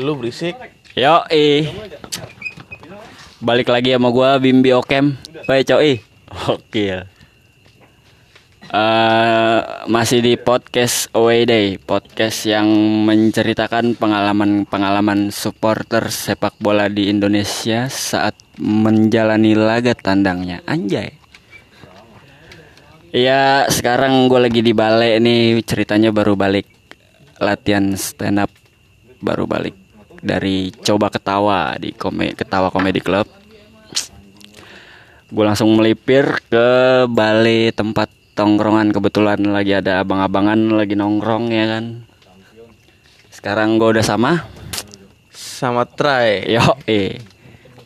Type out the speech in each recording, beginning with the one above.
Lu berisik. Yo, eh. Balik lagi sama gua Bimbi Okem. Baik, coy. Oke. Eh masih di podcast Away Day, podcast yang menceritakan pengalaman-pengalaman supporter sepak bola di Indonesia saat menjalani laga tandangnya. Anjay. Ya sekarang gue lagi di balai nih ceritanya baru balik latihan stand up baru balik dari coba ketawa di kome ketawa komedi club gue langsung melipir ke balai tempat tongkrongan kebetulan lagi ada abang-abangan lagi nongkrong ya kan sekarang gue udah sama Sama try. yo eh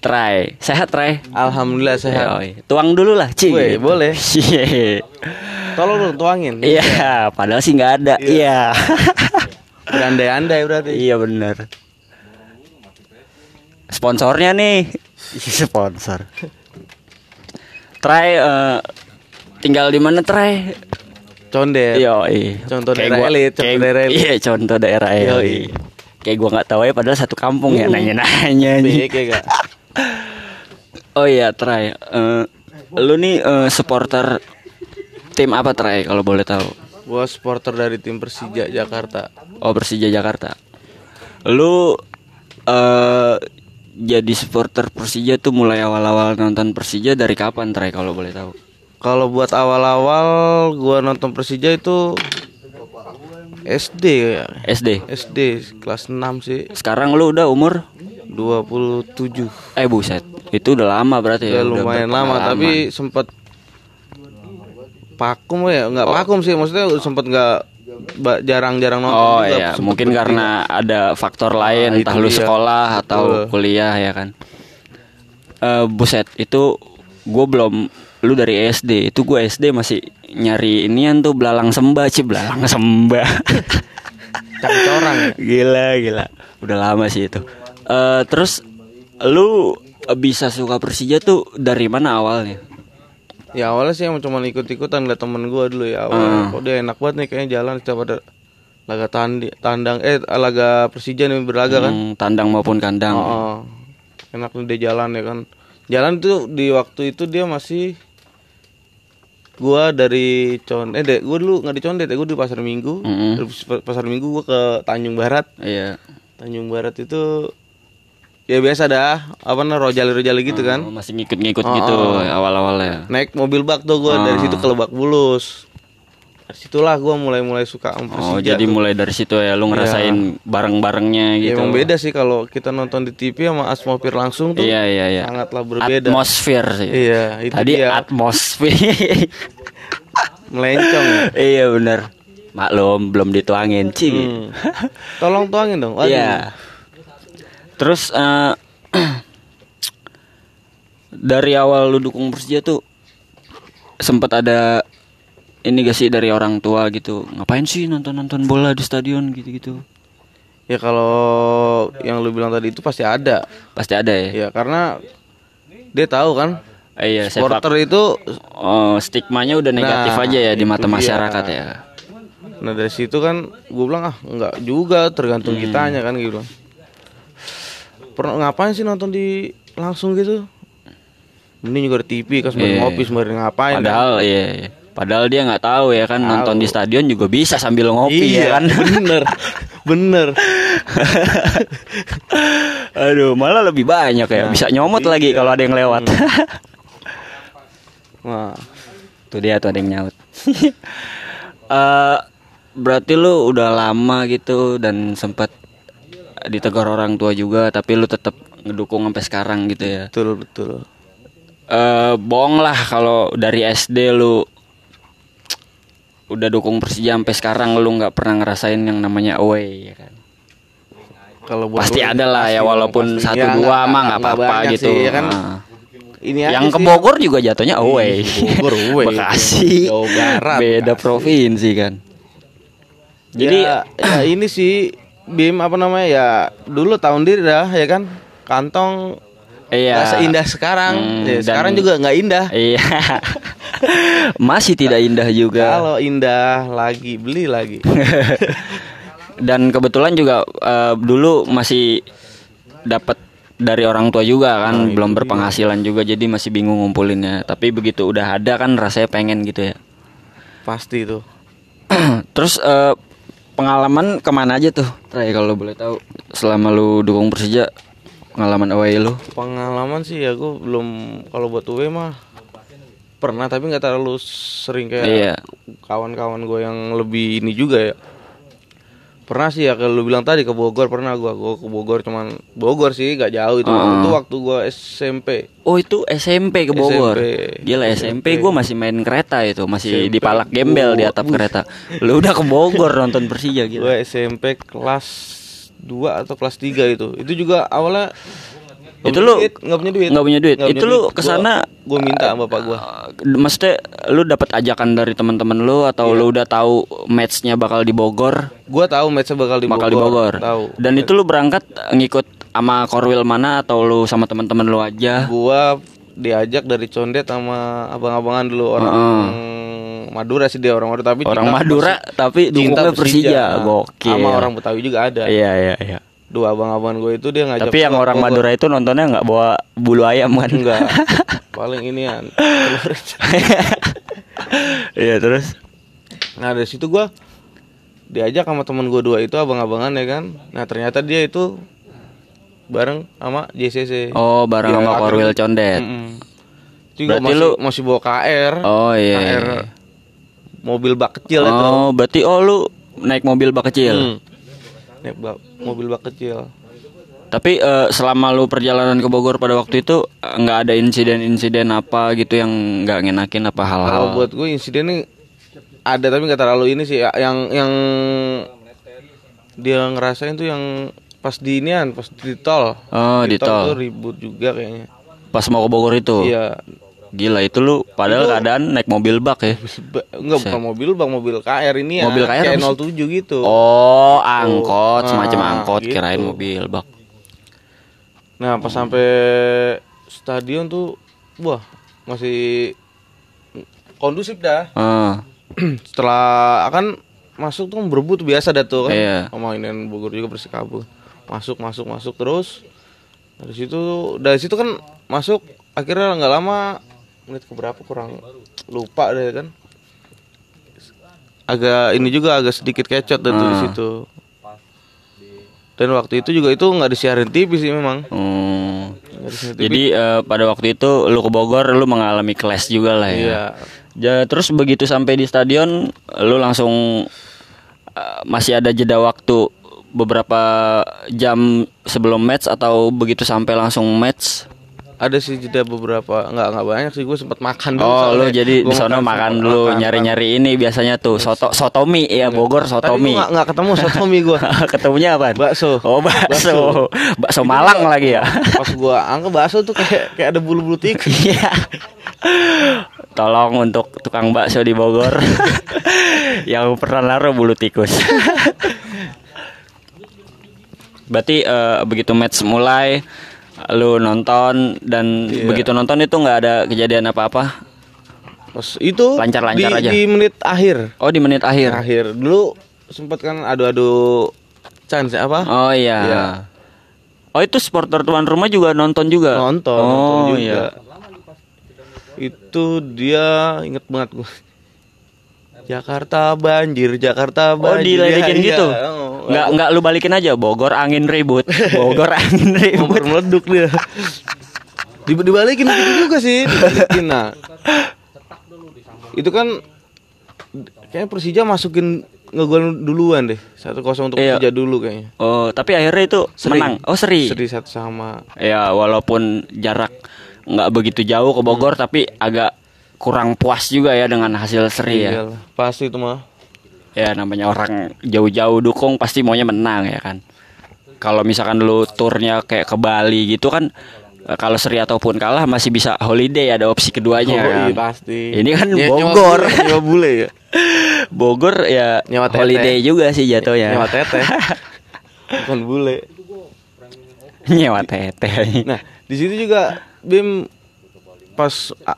try sehat try Alhamdulillah sehat. Yoi. tuang dulu lah cing Weh, boleh. Iya. Tolong dong tuangin. Iya, padahal sih nggak ada. Iya. Berandai-andai berarti. iya bener. Sponsornya nih. Sponsor. Try eh, tinggal di mana Try? Condet. Iya, iya. Contoh Kayak daerah elit, contoh daerah elit. Iya, contoh daerah elit. Kayak gua nggak tahu ya padahal satu kampung ya nanya-nanya nih. Baik ya gak? Oh iya, Try. Eh, lu nih eh, supporter tim apa Try kalau boleh tahu? Gua supporter dari tim Persija Jakarta. Oh Persija Jakarta. Lu eh jadi supporter Persija tuh mulai awal-awal nonton Persija dari kapan Tray kalau boleh tahu? Kalau buat awal-awal gua nonton Persija itu SD ya. SD. SD kelas 6 sih. Sekarang lu udah umur 27. eh buset. Itu udah lama berarti ya. Ya lumayan lama berpengalaman. tapi sempat vakum ya nggak vakum sih maksudnya sempat nggak ba- jarang-jarang nonton Oh juga, iya, mungkin berhenti. karena ada faktor lain, Ah, entah itu lu sekolah atau Betul. kuliah ya kan. Eh buset, itu gue belum lu dari SD itu gue SD masih nyari inian tuh belalang sembah sih belalang sembah Cangcorang ya? gila gila udah lama sih itu Eh terus lu bisa suka Persija tuh dari mana awalnya ya awalnya sih emang cuma ikut-ikutan liat temen gua dulu ya Hmm. awalnya kok dia enak banget nih kayaknya jalan setiap ada laga tandi, tandang eh laga Persija nih berlaga kan? Hmm, tandang maupun kandang. Oh, enak nih dia jalan ya kan. Jalan tuh di waktu itu dia masih gua dari con eh deh gua dulu nggak di condet ya gua di pasar minggu. Dari pas- pasar minggu gua ke Tanjung Barat. Iya. Tanjung Barat itu ya biasa dah apa namanya rojali-rojali gitu kan Oh, masih ngikut-ngikut Oh, gitu oh. awal-awalnya naik mobil bak tuh gua dari Ah. situ ke Lebak Bulus dari situlah gua mulai-mulai suka sama Oh Persija jadi tuh. mulai dari situ ya lu ngerasain bareng-barengnya Ya, gitu. emang beda sih kalau kita nonton di TV sama atmosfer langsung tuh Iya iya iya. sangatlah berbeda Atmosfer sih. Iya, itu Tadi dia. atmosfer. melencong ya. iya benar. Maklum belum dituangin Ci. Hmm. Tolong tuangin dong. Iya. Terus eh, dari awal lu dukung Persija tuh sempat ada ini gak sih dari orang tua gitu ngapain sih nonton-nonton bola di stadion gitu-gitu Ya kalau yang lu bilang tadi itu pasti ada. pasti ada ya Ya karena dia tahu kan Eh, iya sepak supporter itu Oh, stigmanya udah negatif Nah, aja ya di mata dia. masyarakat ya. nah dari situ kan gue bilang ah enggak juga tergantung Hmm. kitanya kan gitu. Pernah ngapain sih nonton di langsung gitu? Mending juga di TV kan sembari Iya. ngopi sembari ngapain. kan? Padahal iya, iya. Padahal dia nggak tahu ya kan nonton di stadion juga bisa sambil ngopi iya ya kan. bener bener Aduh, malah lebih banyak ya. Bisa nyomot lagi kalau ada yang lewat. Wah tuh dia tuh ada yang nyaut. Eh berarti lu udah lama gitu dan sempat ditegur orang tua juga tapi lu tetap ngedukung sampai sekarang gitu ya. betul betul. eh bohong lah kalau dari SD lu udah dukung Persija sampai sekarang lu nggak pernah ngerasain yang namanya away ya kan. Kalau Pasti ada lah ya walaupun satu Ya, dua mah nggak apa-apa gitu. sih, ya kan. Ah. Ini yang ke sih. Bogor juga jatuhnya away. Bogor away. Bekasi. Jawa Barat. Beda provinsi kan. Jadi ya, ya ini sih Bim apa namanya ya dulu tahun diri dah ya kan kantong iya. nggak seindah sekarang Hmm, Ya, dan- sekarang juga nggak indah Iya. Masih tidak indah juga. kalau indah lagi beli lagi Dan kebetulan juga eh, dulu masih dapat dari orang tua juga kan, belum berpenghasilan juga jadi masih bingung ngumpulinnya. Tapi begitu udah ada kan rasanya pengen gitu ya. Pasti itu. Terus eh, pengalaman ke mana aja tuh? Ray kalau boleh tahu selama lu dukung Persija pengalaman away lu. Pengalaman sih ya gue belum kalau buat UW mah pernah tapi nggak terlalu sering kayak Iya. kawan-kawan gue yang lebih ini juga ya. Pernah sih ya kalau lu bilang tadi ke Bogor pernah gua gua ke Bogor cuman Bogor sih gak jauh itu. Itu waktu gua SMP. Oh itu SMP ke Bogor. SMP. Gila SMP, gue masih main kereta itu, masih di SMP. palak gembel di atap kereta. Lu udah ke Bogor nonton Persija gitu. Gua SMP kelas 2 atau kelas 3 itu. Itu juga awalnya Itu lu nggak punya duit. nggak punya duit. Nggak Itu punya lu duit. ke sana Gua, gua minta sama bapak gua. Uh, maksudnya lu dapat ajakan dari teman-teman lu atau Iya. lu udah tahu matchnya bakal di Bogor? Gua tahu matchnya bakal di bakal Bogor. di Bogor. Tahu. Dan itu lu berangkat ngikut sama Korwil mana atau lu sama teman-teman lu aja? gua diajak dari Condet sama abang-abangan dulu orang Madura sih dia orang Madura tapi Orang Madura Persi- tapi cinta dukungnya Persija. Nah, Gokil. Sama orang Betawi juga ada. Iya iya iya. Dua abang-abangan gue itu dia ngajak Tapi yang gua orang Bogor. Madura itu nontonnya nggak bawa bulu ayam kan? enggak. Paling inian. telur. Iya terus. nah, dari situ gua diajak sama temen gue dua itu abang-abangan ya kan. Nah, ternyata dia itu bareng sama JCC. Oh bareng Dia sama akhirnya- Korwil Condet. Itu juga Berarti masih, lu- masih bawa KR. Oh iya. iya, KR iya. mobil bak kecil itu. Oh berarti oh lu naik mobil bak kecil. Hmm. Naik bak, mobil bak kecil. Tapi eh, selama lu perjalanan ke Bogor pada waktu itu eh, nggak ada insiden-insiden apa gitu yang nggak ngenakin apa hal-hal? Kalau buat gue insiden ini ada tapi nggak terlalu ini sih. Ya, Yang yang dia ngerasain tuh yang pas di inian, pas di tol. Oh di tol. tuh ribut juga kayaknya. Pas mau ke Bogor itu. Iya. Gila itu lu padahal keadaan naik mobil bak ya. Enggak bukan mobil bang, mobil KR ini ya. Mobil KR kayak apa sih? 07 gitu. Oh angkot semacam Ah, angkot gitu. kirain mobil bak. Nah, pas sampai stadion tuh wah, masih kondusif dah. Ah, setelah akan masuk tuh berebut biasa dah tuh kan Iya. pemainan Bogor juga Persikabo masuk masuk masuk terus dari situ dari situ kan masuk akhirnya nggak lama menit keberapa kurang lupa deh kan agak ini juga agak sedikit kecot dah tuh di Ah. situ dan waktu itu juga itu nggak disiarin TV sih memang hmm. TV. Jadi eh, pada waktu itu lu ke Bogor lu mengalami clash juga lah ya. iya Ja, terus begitu sampai di stadion, lu langsung uh, masih ada jeda waktu beberapa jam sebelum match atau begitu sampai langsung match? Ada sih jeda beberapa nggak nggak banyak sih gue sempat makan dulu Oh, lu soalnya. jadi di sana makan dulu makan, nyari-nyari ini biasanya tuh soto sotomi ya Bogor Tadi sotomi. gua nggak nggak ketemu sotomi gua. Ketemunya apa? Bakso. Oh, bakso. Bakso Malang lagi ya. Pas gua angkat bakso tuh kayak kayak ada bulu-bulu tikus. Iya. Tolong untuk tukang bakso di Bogor yang pernah naruh bulu tikus. Berarti eh, begitu match mulai lu nonton dan Iya. begitu nonton itu nggak ada kejadian apa-apa. Pas itu Lancar-lancar di, aja. Di menit akhir. Oh di menit akhir. Akhir dulu sempat kan adu-adu chance apa? Oh iya. Iya. Oh itu supporter tuan rumah juga nonton juga. Nonton, Oh nonton juga. iya. Itu dia inget banget gua. Jakarta banjir, Jakarta Oh banjir. diledekin Iya, gitu. iya. Oh, Nggak nggak lu balikin aja Bogor angin ribut. Bogor angin ribut. Meleduk dia. Di- Dibalikin gitu juga sih, dibalikin. Nah, itu kan kayaknya Persija masukin ngegol duluan deh. 1-0 untuk Iya. Persija dulu kayaknya. Oh, tapi akhirnya itu Seri. menang. Oh, seri. Seri satu sama. Ya, walaupun jarak nggak begitu jauh ke Bogor tapi agak kurang puas juga ya dengan hasil seri ya. Iyalah, Pasti itu mah. Ya namanya orang jauh-jauh dukung pasti maunya menang ya kan. Kalau misalkan lu turnya kayak ke Bali gitu kan eh, kalau seri ataupun kalah masih bisa holiday ada opsi keduanya Oh, kan. iya pasti. Ini kan nyewa Bogor. bule, Nyewa bule ya. Bogor ya Nyewa tete. holiday juga sih jatuhnya. Nyewa teteh. Bukan bule. Nyewa teteh. Nah, di situ juga Bim pas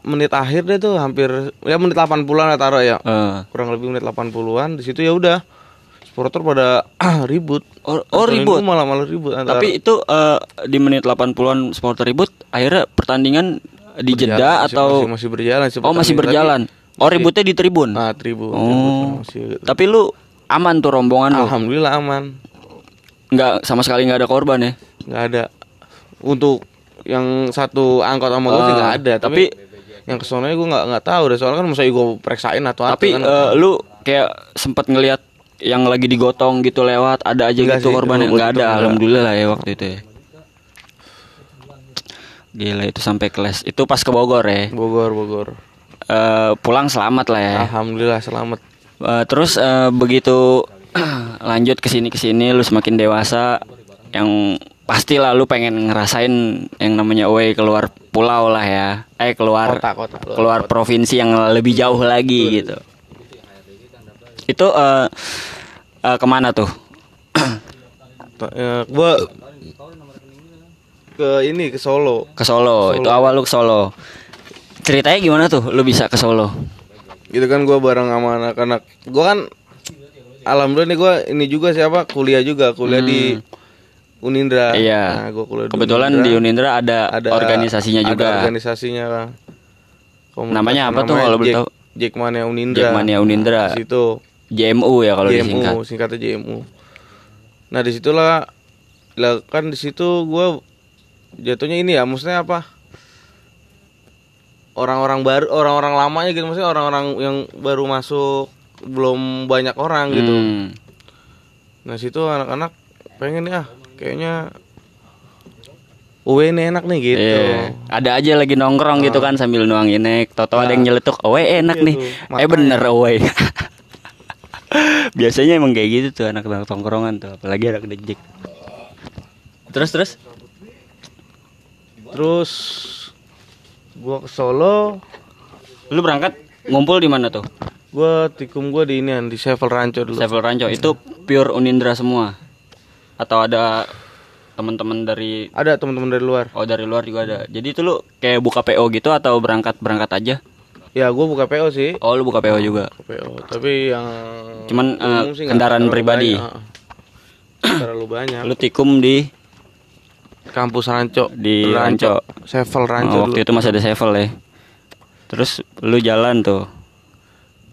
menit akhir deh tuh hampir ya menit 80-an lah taruh ya. Eh, kurang lebih menit 80-an di situ ya udah supporter pada ribut. Oh, oh, ribut. malah malah ribut antara Tapi itu eh, di menit 80-an supporter ribut, akhirnya pertandingan dijeda berjalan, masih- atau masih, masih berjalan sih Oh, masih berjalan. tapi- Oh, ributnya di tribun. Ah, tribun. Oh. masih- Tapi lu aman tuh rombongan lu. Alhamdulillah aman. Nggak sama sekali nggak ada korban ya. nggak ada untuk yang satu angkot sama gue sih Ah, nggak ada tapi, tapi- yang kesononya gue nggak nggak tahu deh soalnya kan masa gue periksain atau apa Tapi kan eh, lu kayak sempat ngelihat yang lagi digotong gitu lewat ada aja Enggak gitu sih, korbannya kalau gua nggak ada enggak. alhamdulillah lah ya waktu itu ya. Gila itu sampai kelas itu pas ke Bogor ya. Bogor Bogor Eh, pulang selamat lah ya. alhamdulillah selamat Eh, terus eh, begitu lanjut ke sini ke sini lu semakin dewasa yang pastilah lu pengen ngerasain yang namanya away keluar pulau lah ya. Eh keluar Kota, kota. keluar provinsi yang lebih jauh lagi gitu. Itu eh eh, ke mana tuh? gue ke ini ke Solo Ke Solo. Itu awal lu ke Solo. Ceritanya gimana tuh lu bisa ke Solo? gitu kan gue bareng sama anak-anak gue kan alhamdulillah nih gue ini juga siapa kuliah juga kuliah di Unindra. Iya. nah, gua kuliah Kebetulan di Unindra ada, organisasinya ada juga. organisasinya lah Komunitas Namanya apa tuh namanya kalau boleh tahu? Jackmania Unindra Jackmania Unindra. Di situ JMU ya kalau JMU disingkat. singkatnya JMU nah di situlah lah kan di situ gue jatuhnya ini ya maksudnya apa orang-orang baru orang-orang lamanya gitu maksudnya orang-orang yang baru masuk belum banyak orang gitu Hmm. nah situ anak-anak pengen ya kayaknya Uwe ini enak nih gitu Iya. Ada aja lagi nongkrong gitu kan sambil nuangin nek. Toto ada yang nyeletuk, "Owe enak Iya nih." tuh, Eh bener Owe. Biasanya emang kayak gitu tuh anak tongkrongan tuh, apalagi anak dejek. Terus terus? terus gua ke Solo Lu berangkat ngumpul di mana tuh? gua tikum gua di inian di Sevel Rancho dulu Sevel Rancho. Itu pure Unindra semua. Atau ada teman-teman dari ada teman-teman dari luar oh dari luar juga ada. Jadi itu lu kayak buka PO gitu atau berangkat berangkat aja? ya gua buka PO sih Oh, lu buka PO juga. PO tapi yang Cuman, nggak kendaraan pribadi? banyak. Terlalu banyak Lu tikum di kampus Ranco Di Ranco. Sevel Ranco Oh, dulu waktu itu masih ada Sevel ya. Terus lu jalan tuh.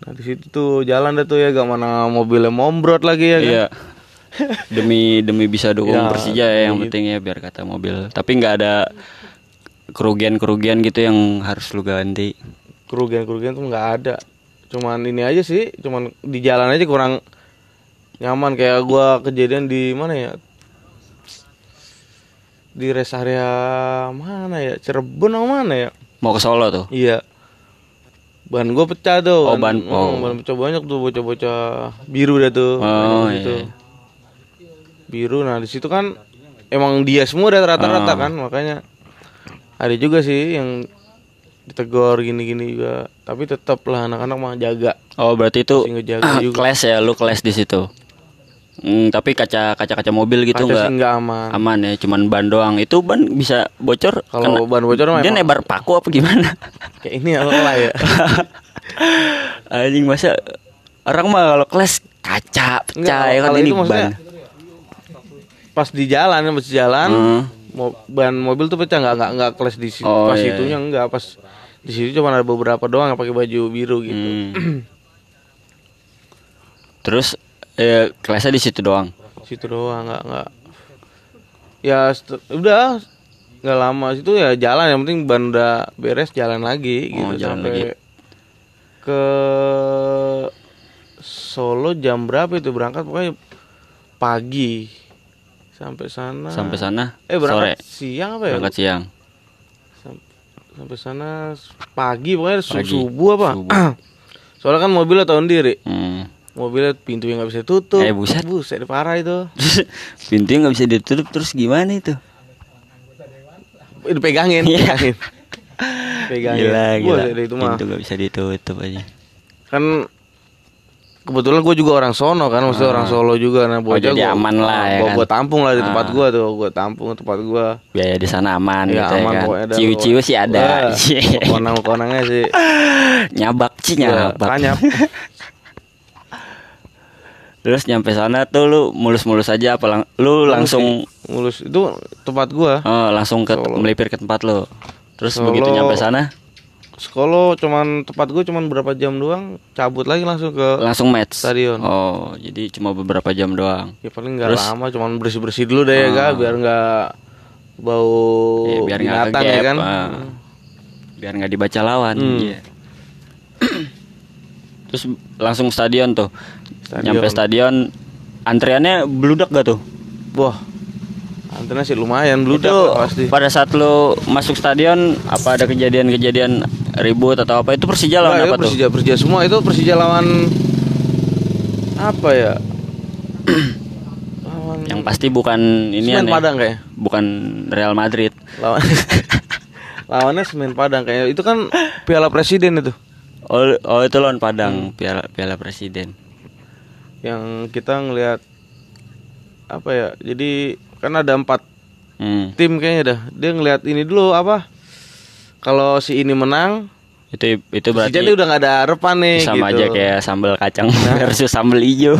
nah di situ tuh jalan deh tuh ya gak mana mobilnya mombrot lagi ya kan Iya. Demi demi bisa dukung Ya, Persija ya yang gitu. penting ya biar kata mobil. Tapi nggak ada kerugian-kerugian gitu yang harus lu ganti. kerugian-kerugian tuh nggak ada cuman ini aja sih cuman di jalan aja kurang nyaman kayak gua kejadian di mana ya di rest area mana ya Cirebon atau mana ya Mau ke Solo tuh. iya ban gua pecah tuh Oh, ban- oh. ban pecah banyak tuh bocah-bocah biru dah tuh Oh, gitu. iya. Biru nah di situ kan emang dia semua udah rata-rata Oh. kan makanya ada juga sih yang ditegor gini-gini juga tapi tetap lah anak-anak mah jaga Oh, berarti itu ngejaga juga. kelas ya, lu kelas di situ. Hmm, tapi kaca kaca kaca mobil gitu Kaca nggak aman aman ya, cuman ban doang. Itu ban bisa bocor kalau ban bocor mah dia emang nebar paku apa gimana? kayak ini lah ya Anjing masa orang mah kalau kelas kaca pecah Enggak, ya kan ini ban. Pas di jalan pas di jalan Hmm. mo- ban mobil tuh pecah nggak nggak nggak kelas di situ Oh, pas iya, itunya enggak pas di situ cuma ada beberapa doang yang pakai baju biru gitu Hmm. Terus eh, kelasnya di situ doang. situ doang nggak nggak ya udah nggak lama situ ya jalan yang penting ban udah beres jalan lagi gitu Oh, jalan sampai lagi. ke Solo jam berapa itu berangkat pokoknya pagi sampai sana Sampai sana eh sore. berangkat siang apa ya Berangkat siang. Sam- sampai sana pagi pokoknya Pagi. subuh apa Subuh. soalnya kan mobilnya tahun diri Hmm. mobilnya pintunya nggak bisa tutup Eh, buset. buset parah itu Pintunya nggak bisa ditutup terus gimana itu? Dipegangin Iya. pegangin pegangin Gila, gila. dari itu mah Pintu nggak bisa ditutup aja. kan kebetulan gue juga orang sono kan maksudnya orang Solo juga nah Oh, jadi gua- aman lah, ya gua, kan? gua tampung lah di Ah. tempat gua tuh gua tampung tempat gua Biaya di sana aman ya gitu aman ya kan. Ciu-ciu sih ada. konang konangnya sih nyabak sih ya, nyabak. kanyap Terus nyampe sana tuh lu mulus-mulus aja apa lang- lu langsung mulus itu tempat gua oh, langsung ke Solo. melipir ke tempat lu. Terus Solo. begitu nyampe sana sekolah cuman tempat gua cuman berapa jam doang cabut lagi langsung ke langsung match. Stadion. Oh, jadi cuma beberapa jam doang. ya paling nggak lama cuman bersih bersih dulu deh ya Ah. Kak, biar nggak bau Ya, biar nggak binatang ya kegap, kan ah. Biar nggak dibaca lawan. Hmm. Iya. Terus langsung stadion tuh. Stadion. Nyampe stadion antriannya bludak gak tuh? wah antenanya sih lumayan bludak pasti pada saat lu masuk stadion apa ada kejadian-kejadian ribut atau apa itu Persija lawan Nggak, apa itu tuh? Persija Persija semua itu Persija lawan apa ya lawan Yang pasti bukan ini Semen. Padang kayak Bukan Real Madrid. lawan lawannya Semen Padang kayak itu kan Piala Presiden itu Oh, oh itu lawan Hmm. Padang Piala Piala Presiden. yang kita ngelihat apa ya jadi kan ada empat Hmm. tim kayaknya dah dia ngelihat ini dulu apa kalau si ini menang Itu itu berarti Persija dia udah nggak ada harapan nih sama gitu. aja kayak sambal kacang versus sambal hijau.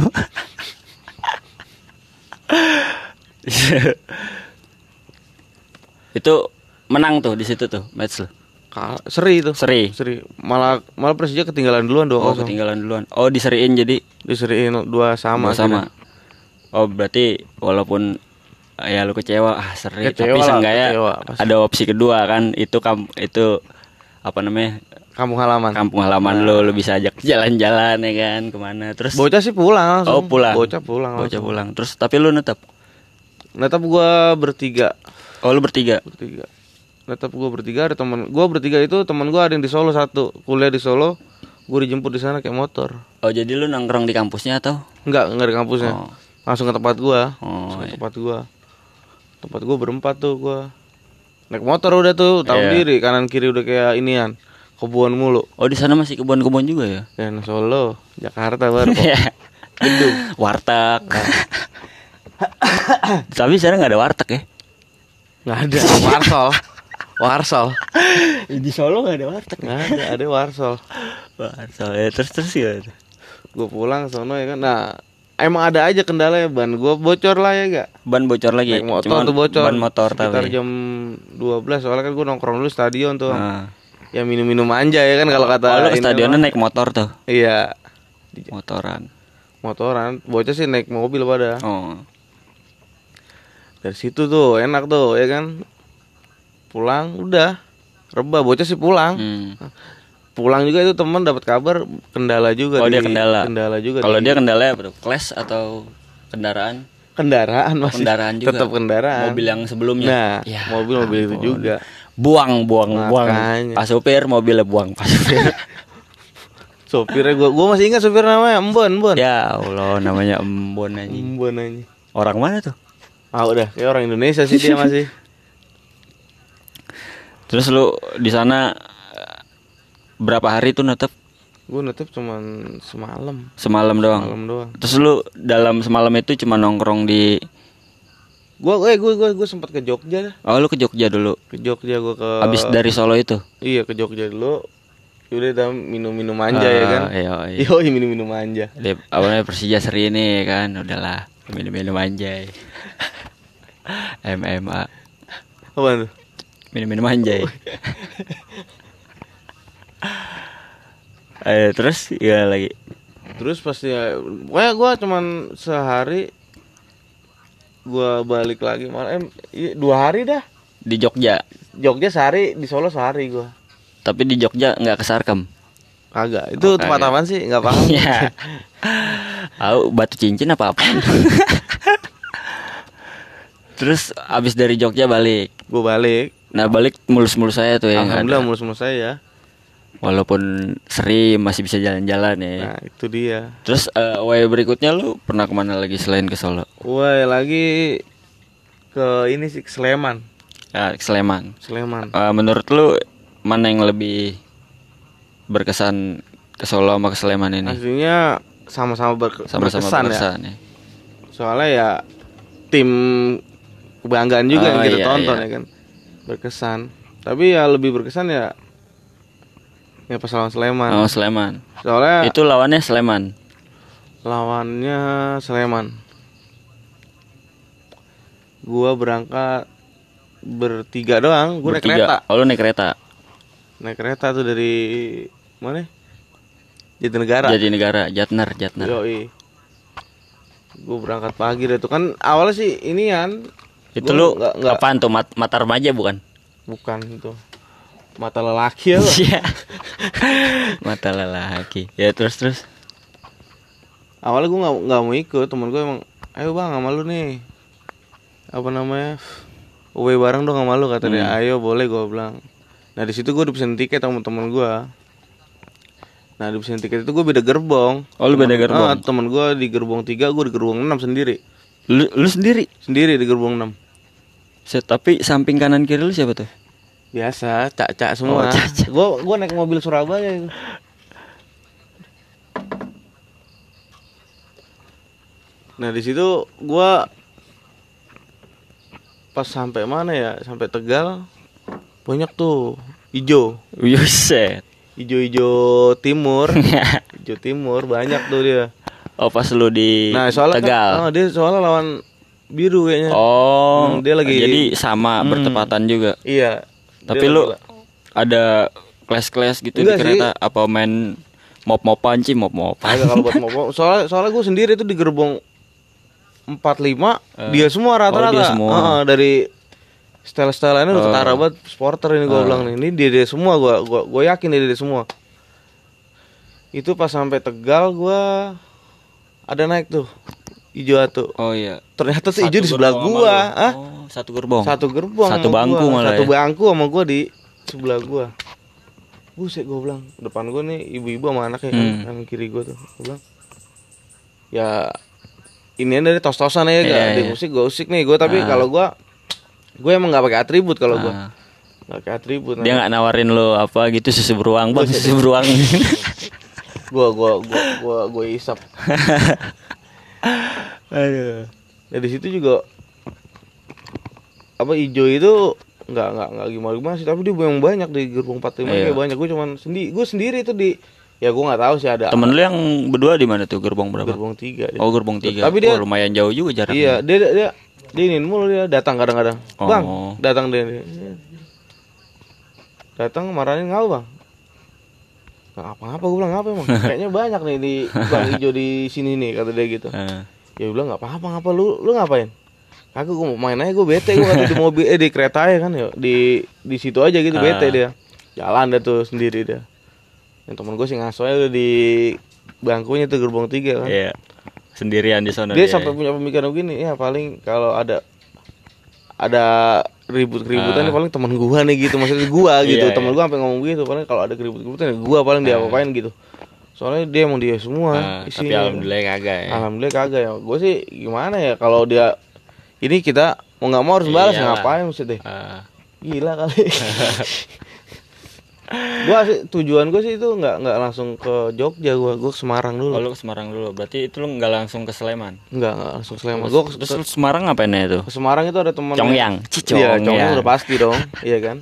itu menang tuh di situ tuh match lo. Seri itu Seri. seri malah malah Persija ketinggalan duluan dua Oh, kosong ketinggalan duluan. Oh, diseriin jadi diseriin dua sama sama sama. Oh, berarti walaupun ya lu kecewa. Ah seri. Kecewa tapi seenggaknya ada opsi kedua kan? Itu kam itu apa namanya? Kampung halaman. Kampung halaman lu lu bisa ajak jalan-jalan ya kan? Ke mana? Terus bocah sih pulang oh langsung pulang. Bocah pulang bocah langsung. pulang. Terus tapi lu netap netap gua bertiga. Oh lu bertiga? Bertiga. Netap gua bertiga ada teman gua bertiga itu teman gua ada yang di Solo satu. Kuliah di Solo gua dijemput di sana kayak motor. Oh jadi lu nongkrong di kampusnya atau? Enggak enggak di kampusnya. Oh. langsung ke tempat gua. Oh langsung ke iya. tempat gua tempat gua berempat tuh gua. Naik motor udah tuh tahu Iya. diri kanan kiri udah kayak inian kebun mulu. Oh di sana masih kebun-kebun juga ya? Dan Solo Jakarta baru kok. Iya. warteg. Tapi sekarang nggak ada warteg ya? Nggak ada warsol. Warsol. Di Solo nggak ada warteg nggak ada ada warsol. Warsol ya terus terus ya gue pulang sono ya kan. Nah emang ada aja kendala ya ban gue bocor lah ya gak ban bocor lagi. Naik motor Cuman tuh bocor. ban motor sekitar tapi jam 12 soalnya kan gue nongkrong dulu stadion tuh. Nah. ya minum-minum aja ya kan kalau kata oh, lu ke ini stadionnya naik motor tuh. Iya. Motoran. Motoran. Bocah sih naik mobil pada. Oh. Dari situ tuh enak tuh ya kan? Pulang udah. Reba bocah sih pulang. Hmm. Pulang juga itu teman dapat kabar kendala juga oh di- dia kendala. kendala juga kalau di- dia kendala apa tuh clash atau kendaraan? Kendaraan masih kendaraan juga. Tetap kendaraan. Mobil yang sebelumnya. Nah Ya, mobil mobil itu ampun. juga. Buang buang buang. Makanya. pas supir mobilnya buang pas supir sopirnya gua gua masih ingat sopir namanya Embon Embon. Ya Allah namanya embon aja Embon aja orang mana tuh? Ah udah. Kayak orang Indonesia sih dia masih. Terus lu di sana berapa hari tuh netep gua netep cuman semalam. Semalam doang? Malam doang. Terus lu dalam semalam itu cuma nongkrong di gua eh gua gua gua sempat ke Jogja oh lu ke Jogja dulu? Ke Jogja gua ke habis dari Solo itu? Iya ke Jogja dulu. Udah dah minum-minum manja ya kan? iya, iya. Yo minum-minum manja apa namanya Persija seri ini kan? Udahlah minum-minum anjay MMA apa tuh? Minum-minum anjay eh terus ya lagi. Terus pasti ya pokoknya gua cuman sehari gua balik lagi malah em, iya, dua hari dah. Di Jogja? Jogja sehari di Solo sehari gua. Tapi di Jogja nggak ke Sarkem? Kagak itu Oh, tempat kagak. apaan sih? Nggak paham. Ya. Tahu batu cincin apa apa? Terus abis dari Jogja balik? Gua balik. Nah balik mulus-mulus saya tuh ya alhamdulillah mulus-mulus saya ya walaupun seri masih bisa jalan-jalan ya. Nah itu dia. Terus eh, way berikutnya lu pernah ke mana lagi selain ke Solo? Wah lagi ke ini sih ke Sleman. Ya, ke Sleman. Sleman. Eh, menurut lu mana yang lebih berkesan ke Solo sama ke Sleman ini? Aslinya sama-sama berke- sama-sama berkesan ya? berkesan ya. Soalnya ya tim kebanggaan juga Oh, yang kita iya, tonton iya. ya kan? Berkesan. Tapi ya lebih berkesan ya ya pas lawan Sleman oh Sleman soalnya itu lawannya Sleman lawannya Sleman gua berangkat bertiga doang gua naik kereta Bertiga. Oh, lu naik kereta. naik kereta tuh dari mana Jatinegara Jadi negara, Jatner, Jatner. Yoi. Gue berangkat pagi deh tuh kan awalnya sih ini kan Itu lu nggak- nggak- apaan tuh? Mat mata remaja bukan? bukan itu mata lelaki ya. Iya. mata lelaki. Ya terus terus. awalnya gue nggak nggak mau ikut temen gue emang ayo bang sama lu nih apa namanya Uwe bareng dong sama lu kata dia Hmm. ayo boleh gue bilang nah di situ gue udah pesen tiket sama temen gue nah di pesen tiket itu gue beda gerbong Oh, lu beda gerbong? ah, temen gue di gerbong tiga gue di gerbong enam sendiri Lu lu sendiri. sendiri di gerbong enam Set, tapi samping kanan kiri lu siapa tuh? Biasa cak-cak Oh, semua cak-cak. gue gue naik mobil Surabaya itu nah di situ gue pas sampai mana ya sampai Tegal banyak tuh hijau Yuset. hijau-hijau timur hijau timur banyak tuh dia oh pas lu di nah soalnya kan- Tegal. ah, dia soalnya lawan biru kayaknya Oh, Hmm, dia lagi- jadi sama Hmm. bertepatan juga. iya Tapi Dia lu ada kelas-kelas gitu Enggak di sih. kereta apa main mop-mopan sih mop-mopan. Ada kalau buat mau soalnya soalnya gue sendiri tuh di gerbong 45 dia semua rata-rata. Oh, dia semua. Heeh, dari style-style ini udah Oh. ketara banget sporter ini gue Oh. bilang nih. Ini dia dia semua gua gua gua yakin dia dia semua. Itu pas sampai Tegal gua ada naik tuh hijau atu. Oh iya. Ternyata tuh hijau di sebelah gua, ah. Oh, satu gerbong. Satu gerbong Satu bangku gua. malah Satu ya? bangku sama gua di sebelah gua. Buset gua bilang, depan gua nih ibu-ibu sama anaknya kan, Hmm. yang kiri gua tuh. Gua bilang, ya ini dari tos-tosan aja gak, Iya, di iya. musik gua usik nih gua tapi Ah. kalau gua gue emang nggak pakai atribut kalau gua Ah. nggak pakai atribut Dia nggak nawarin lo apa gitu susu beruang bang susu beruang. gua gua gua gua gua isap Aduh. nah di situ juga apa hijau itu nggak nggak nggak gimana gimana sih tapi dia memang banyak di gerbong 45 Iya. kayak banyak gue cuman sendiri gue sendiri itu di ya gue nggak tahu sih ada Temen lu yang berdua di mana tuh gerbong berapa? gerbong tiga dia. Oh gerbong tiga. Tapi dia- Oh, lumayan jauh juga jaraknya. iya dia dia dia, dia ini mulu dia datang kadang-kadang Oh. bang datang dia, dia. datang marahin ngau bang nggak apa-apa gue bilang ngapa emang? Kayaknya banyak nih di bang hijau di sini nih kata dia gitu. Eh, ya gue bilang nggak apa-apa ngapa? Lu lu ngapain? Kagak gue mau main aja gue bete gue kata di mobil eh di kereta ya kan ya di di situ aja gitu bete Ah. dia. Jalan dia tuh sendiri dia. Yang temen gue sih ngaso aja udah di bangkunya tuh gerbong tiga kan. Iya. Sendirian di sana dia. sampai punya pemikiran begini ya paling kalau ada ada ribut-ributan Ah. ya paling teman gua nih gitu maksudnya gua gitu Iya, teman iya. gua sampai ngomong gitu paling kalau ada ribut-ributan ya gua paling dia apain gitu soalnya dia emang dia semua Ah, tapi isinya. alhamdulillah kagak ya. Alhamdulillah kagak ya. Gue sih gimana ya kalau dia ini kita mau nggak mau harus balas ya Iyalah. ngapain maksudnya? Ah, Gila kali. gua sih tujuan gue sih itu nggak nggak langsung ke Jogja gua gua ke Semarang oh, dulu. lu ke Semarang dulu. Berarti itu lu nggak langsung ke Sleman. Nggak nggak langsung Sleman. Gua ke, Terus lu Semarang ngapain ya itu? ke Semarang itu ada teman Congyang. Ci, Iya, Congyang udah pasti dong. iya kan?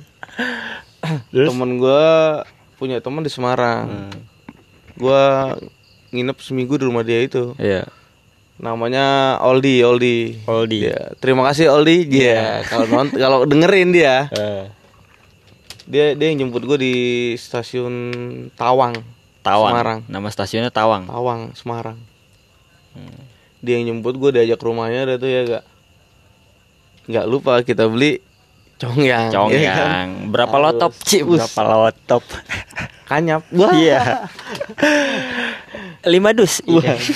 Terus? Temen gua punya teman di Semarang. Hmm. Gua nginep seminggu di rumah dia itu. Iya. Namanya Oldi, Oldi. Oldi. Iya, terima kasih Oldi. Iya, kalau nont kalau dengerin dia, Eh, dia dia yang jemput gue di stasiun Tawang, Tawang. Semarang. Nama stasiunnya Tawang. Tawang, Semarang. Hmm. Dia yang jemput gue diajak ke rumahnya ada tuh ya gak nggak lupa kita beli congyang. ya kan? Congyang. Berapa Harus. lotop? Ci, Us. berapa lotop? Kanyap. Wah. Iya. Lima dus. Wah. Iya.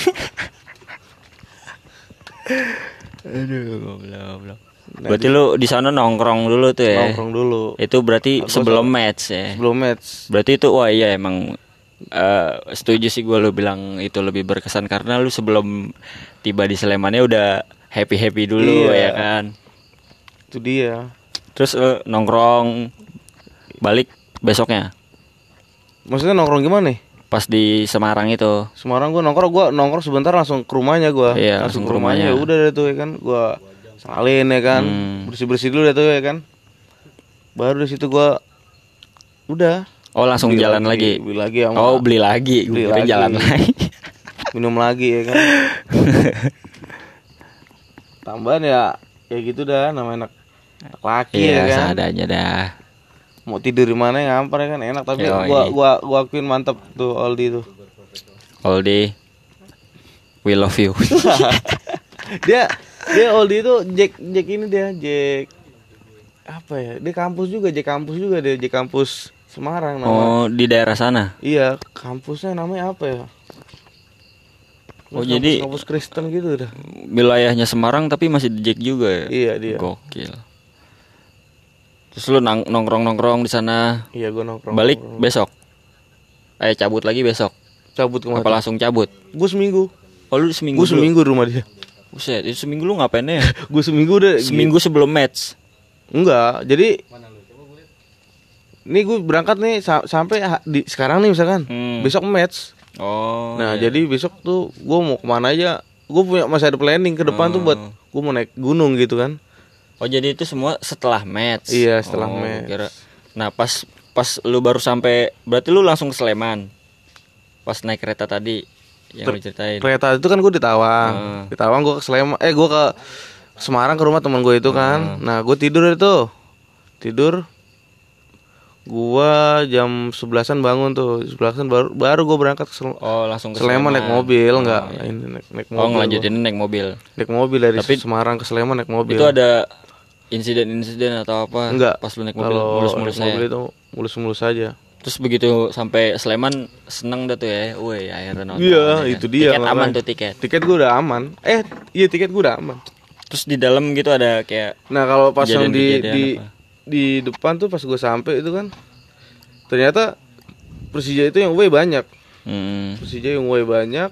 Aduh, goblok, goblok. Berarti lu di sana nongkrong dulu tuh ya. Nongkrong dulu Itu berarti Aku sebelum sama- match ya. sebelum match. Berarti itu wah iya emang eh, setuju sih gue lu bilang itu lebih berkesan karena lu sebelum tiba di Slemannya udah happy happy dulu Iya. ya kan. Itu dia. Terus lu nongkrong balik besoknya Maksudnya nongkrong gimana nih? pas di Semarang itu. Semarang gue nongkrong gue nongkrong sebentar langsung ke rumahnya gue Iya, langsung langsung ke ke rumahnya rumahnya. udah deh tuh ya kan gue salin ya kan Hmm. bersih bersih dulu deh tuh ya kan baru di situ gue udah Oh langsung beli jalan lagi. beli lagi sama Oh beli lagi, Beli lagi. jalan lagi. minum lagi ya kan tambahan ya ya gitu dah namanya anak, anak laki Iya, ya kan seadanya dah. mau tidur di mana ya ngampar ya kan enak tapi Yoi. gua gua gua akuin mantep tuh Aldi tuh Oldie, we love you. dia dia Aldi itu Jack Jack ini dia Jack apa ya dia kampus juga Jack kampus juga dia Jack kampus Semarang nama oh, di daerah sana. iya kampusnya namanya apa ya Oh, Kampus- jadi- kampus Kristen gitu dah Wilayahnya Semarang tapi masih di Jack juga ya. iya dia Gokil. Terus lu nang- nongkrong-nongkrong di sana. iya gua nongkrong Balik nongkrong. besok. Eh cabut lagi besok. cabut Apa ke mana langsung cabut? gua seminggu Oh lu seminggu dulu? seminggu di rumah dia Buset, itu seminggu lu ngapain ya? gua seminggu udah seminggu sebelum match. enggak jadi ini gue berangkat nih sa- sampai di sekarang nih misalkan Hmm. besok match Oh. Nah iya. jadi besok tuh gue mau ke mana aja Gue punya masih ada planning ke depan tuh buat Oh. Gue mau naik gunung gitu kan Oh jadi itu semua setelah match. Iya, setelah Oh, match. kira- Nah pas pas lu baru sampai berarti lu langsung ke Sleman. Pas naik kereta tadi yang ceritain. Kereta itu kan gue di Tawang Hmm. Di Tawang gue ke Sleman Eh gue ke Semarang ke rumah teman gue itu Hmm. kan Nah gue tidur itu Tidur Gua jam 11an bangun tuh 11an baru baru gue berangkat ke Sel- Oh langsung ke Sleman naik mobil enggak ini naik, naik mobil Oh gua. ngelanjutin naik mobil. Naik mobil dari Tapi- Semarang ke Sleman naik mobil Itu ada insiden-insiden atau apa? Enggak Pas lu naik mobil mulus-mulus mobil itu mulus-mulus aja Terus begitu sampai Sleman seneng dah tuh ya. Woi akhirnya nonton. Iya, ya. itu dia, Tiket aman tuh tiket. Tiket gue udah aman. Eh, iya tiket gue udah aman. Terus di dalam gitu ada kayak Nah kalau pas yang di di apa? di depan tuh pas gue sampai itu kan ternyata Persija itu yang away banyak. hmm, Persija yang away banyak.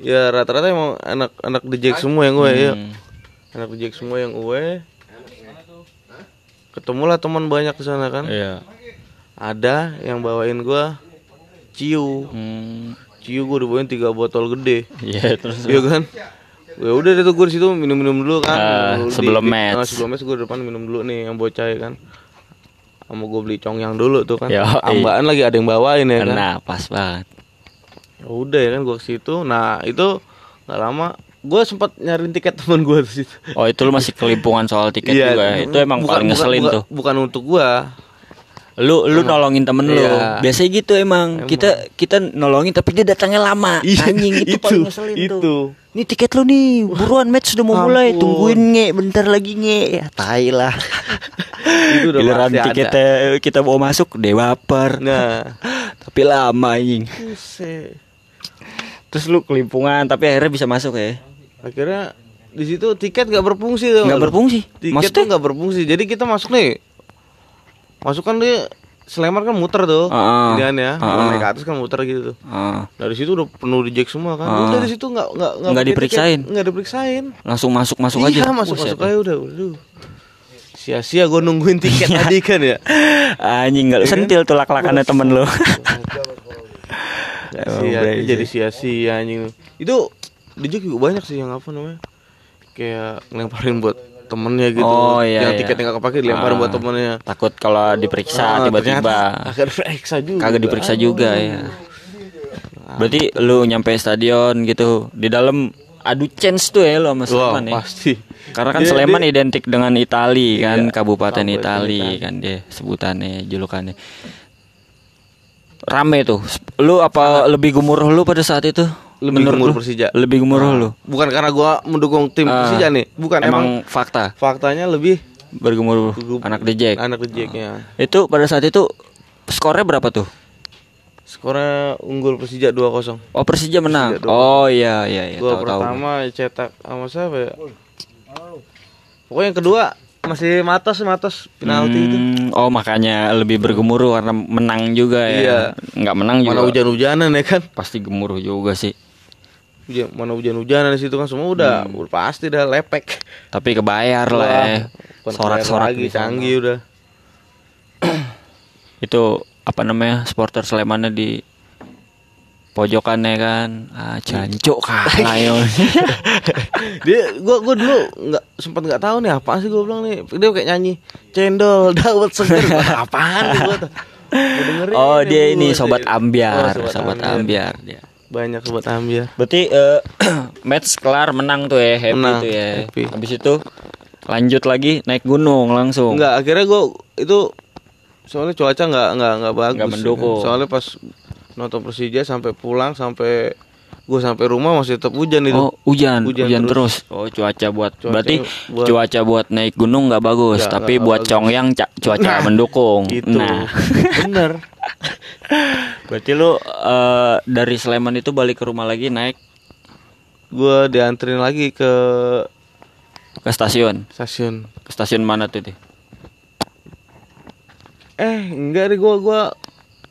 Ya rata-rata emang anak-anak The Jack semua yang away ya. hmm. Anak The Jack semua yang away. Ketemulah teman banyak di sana kan. Iya. Ada yang bawain gua ciu. Hmm. Ciu gue dibawain tiga botol gede. Iya terus Iya kan? Ya udah deh tuh gue di situ minum-minum dulu kan. Ah, Minum dulu sebelum di- match. ah, sebelum match gue depan minum dulu nih yang bocah ya kan. Sama gue beli congyang dulu tuh kan. Yoi. Ambaan lagi ada yang bawain ya kan. Nah, pas banget. Ya udah ya kan gue ke situ. Nah, itu nggak lama gue sempat nyariin tiket teman gue di situ. Oh, itu lu masih kelimpungan soal tiket Iya, juga. ya? Itu emang bukan- paling ngeselin bukan- tuh. Bukan untuk gua. Lu lu nolongin temen lu. Iya. Biasanya gitu emang. Kita kita nolongin tapi dia datangnya lama. Iya, Anjing itu, itu, paling ngeselin itu. tuh. Nih tiket lu nih, buruan match udah mau mulai. Ampun. Tungguin nge, bentar lagi nge. Ya, tai lah. Itu udah Giliran pasti ada. tiketnya kita mau masuk dia baper. Nah, Tapi lama anjing. Terus lu kelimpungan tapi akhirnya bisa masuk ya. akhirnya di situ tiket nggak berfungsi. Nggak berfungsi. Tiket Maksudnya? tuh nggak berfungsi. Jadi kita masuk nih. Masuk kan dia Sleman kan muter tuh. Inian ya. ah. Naik ke atas kan muter gitu tuh. Ah, Dari situ udah penuh di jack semua kan. Udah dari situ nggak nggak Nggak diperiksain? Nggak diperiksain. langsung masuk masuk iya, aja. masuk Buset. masuk aja udah. Waduh. Sia-sia gue nungguin tiket tadi kan ya. Anjing nggak lu sentil tuh lak-lakannya temen Emang sia, jadi sia-sia anjing. Itu jack juga banyak sih yang apa namanya? Kayak ngelemparin buat temennya gitu. Oh, iya, yang iya. tiketnya nggak kepake dilemparin Ah. buat temennya. Takut kalau diperiksa Ah, tiba-tiba ternyata Kagak diperiksa juga. kagak diperiksa juga ya. Berarti lu nyampe stadion gitu di dalam adu chance tuh ya lo sama Wah, Sleman ya. pasti. Karena kan Dia- Sleman dia- identik dengan Itali kan, Iya, kabupaten kabupaten Itali kan dia sebutannya, julukannya. Rame tuh. Lu apa lebih gemuruh lu pada saat itu? Lebih Menurut gemuruh lu? Persija. Lebih gemuruh lu. Bukan karena gua mendukung tim Ah, Persija nih, bukan emang, Emang fakta faktanya lebih bergemuruh anak Jack. anak rejeknya. Itu pada saat itu skornya berapa tuh? Skornya unggul Persija 2-0. Oh Persija menang. Persija oh iya iya iya. Gua tahu tahu. pertama cetak sama siapa ya? Pokoknya yang kedua masih matos matos penalti itu. Hmm, Oh makanya lebih bergemuruh karena menang juga ya. Iya. Nggak menang juga. Mana hujan-hujanan ya kan? Pasti gemuruh juga sih. Hujan, mana hujan-hujanan di situ kan semua udah, Hmm. udah pasti dah lepek. Tapi kebayar lah ya. Sorak-sorak lagi canggih udah. Itu apa namanya? Supporter Slemannya di pojokannya kan. Ah, jancuk kalah yo. dia gua gua dulu nggak sempat nggak tahu nih apaan sih gua bilang nih dia kayak nyanyi cendol dawet seger apaan gua tuh dengerin Oh, dia ini sobat ambiar, Oh, sobat, ambiar dia. Banyak sobat ambil Berarti eh, match kelar menang tuh ya, happy Menang, tuh ya. happy. Habis itu lanjut lagi naik gunung langsung. Enggak, akhirnya gue itu soalnya cuaca nggak nggak nggak bagus. Nggak mendukung. Soalnya pas nonton Persija sampai pulang sampai gue sampai rumah masih tetap hujan itu. Oh, hujan, Hujan hujan, terus. terus. Oh, cuaca buat Cuaca berarti buat- cuaca buat naik gunung nggak bagus, Nggak, tapi nggak buat bagus. Congyang ca- cuaca Nah, mendukung. Itu. Nah, Bener. berarti lu eh, dari Sleman itu balik ke rumah lagi naik Gue dianterin lagi ke ke stasiun. stasiun. Ke stasiun mana tuh, Deh? Eh, enggak deh gue gua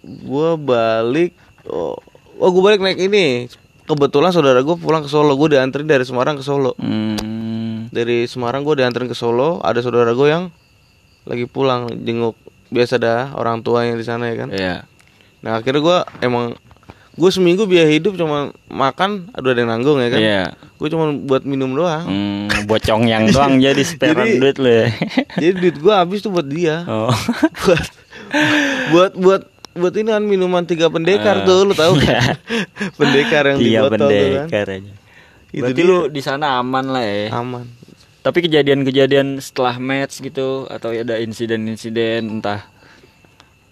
gua balik oh, oh gue balik naik ini. Kebetulan saudara gue pulang ke Solo. Gue dianterin dari Semarang ke Solo. Hmm, Dari Semarang gue dianterin ke Solo. Ada saudara gue yang lagi pulang jenguk biasa dah orang tuanya di sana ya kan. iya. Nah akhirnya gue emang gue seminggu biaya hidup cuma makan, aduh ada yang nanggung ya kan. Iya. Gue cuma buat minum doang. Hmm, buat Congyang doang jadi sparean Jadi- duit lu ya. Jadi duit gue habis tuh buat dia. Oh. buat buat buat buat ini kan minuman tiga pendekar tuh lu tahu kan? pendekar yang di Iya botol tuh kan. pendekar aja. Itu Berarti lu di sana aman lah ya. Aman. Tapi kejadian-kejadian setelah match gitu atau ada insiden-insiden entah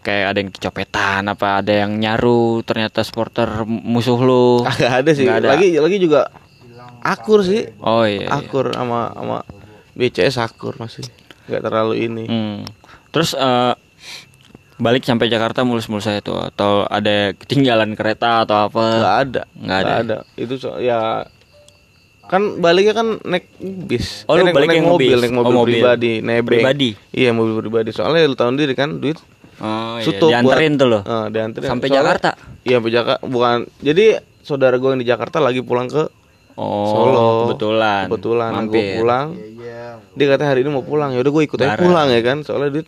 kayak ada yang kecopetan apa ada yang nyaru ternyata supporter musuh lu. Agak ada sih. Nggak ada. Lagi lagi juga akur sih. Oh iya. iya. Akur sama sama BCS akur masih. nggak terlalu ini. Hmm. Terus eh, balik sampai Jakarta mulus-mulus aja tuh atau ada ketinggalan kereta atau apa? Nggak ada. Nggak ada. ada. Itu so- ya kan baliknya kan naik bis. Oh, Eh, lu naik, balik naik yang mobil, bis. naik Oh, mobil, mobil. pribadi, nebeng. Pribadi? Iya, mobil pribadi. Soalnya lu tahu sendiri kan duit Oh iya. Dianterin buat- tuh lo. Eh, dianterin. Sampai Soalnya- Jakarta? Iya, sampai Jakarta. Bukan. Jadi saudara gue yang di Jakarta lagi pulang ke Oh, Solo. kebetulan. Kebetulan gue Mampir. pulang. Dia katanya hari ini mau pulang. Ya udah gue ikut aja pulang ya kan. Soalnya duit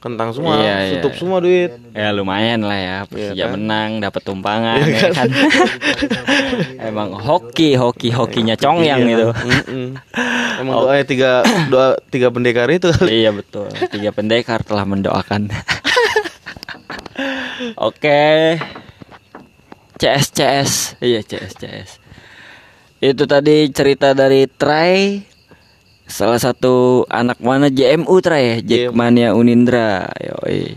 kentang semua, Iya, iya. tutup semua duit. Ya lumayan lah ya, Persija Iya kan? menang, dapat tumpangan Iya ya kan. Emang hoki, hoki, hokinya Congyang Iya. itu. Emang doanya tiga doa tiga pendekar itu kali. iya betul. Tiga pendekar telah mendoakan. Oke. CS CS. Iya CS CS. Itu tadi cerita dari Trai salah satu anak mana JMU Trai ya, Jackmania Unindra. Yoi.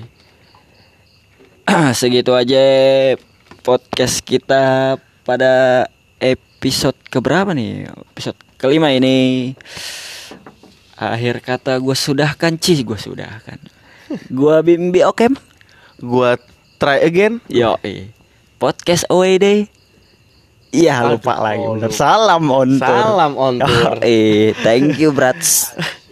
Segitu aja podcast kita pada episode keberapa nih? Episode kelima ini. Akhir kata gue sudahkan Cih gue sudahkan Gue Bimbi Okem Gua try again. Yo Podcast away day Iya Aduh, lupa lagi bener. Salam on tour Salam on tour. Yoi, Thank you brats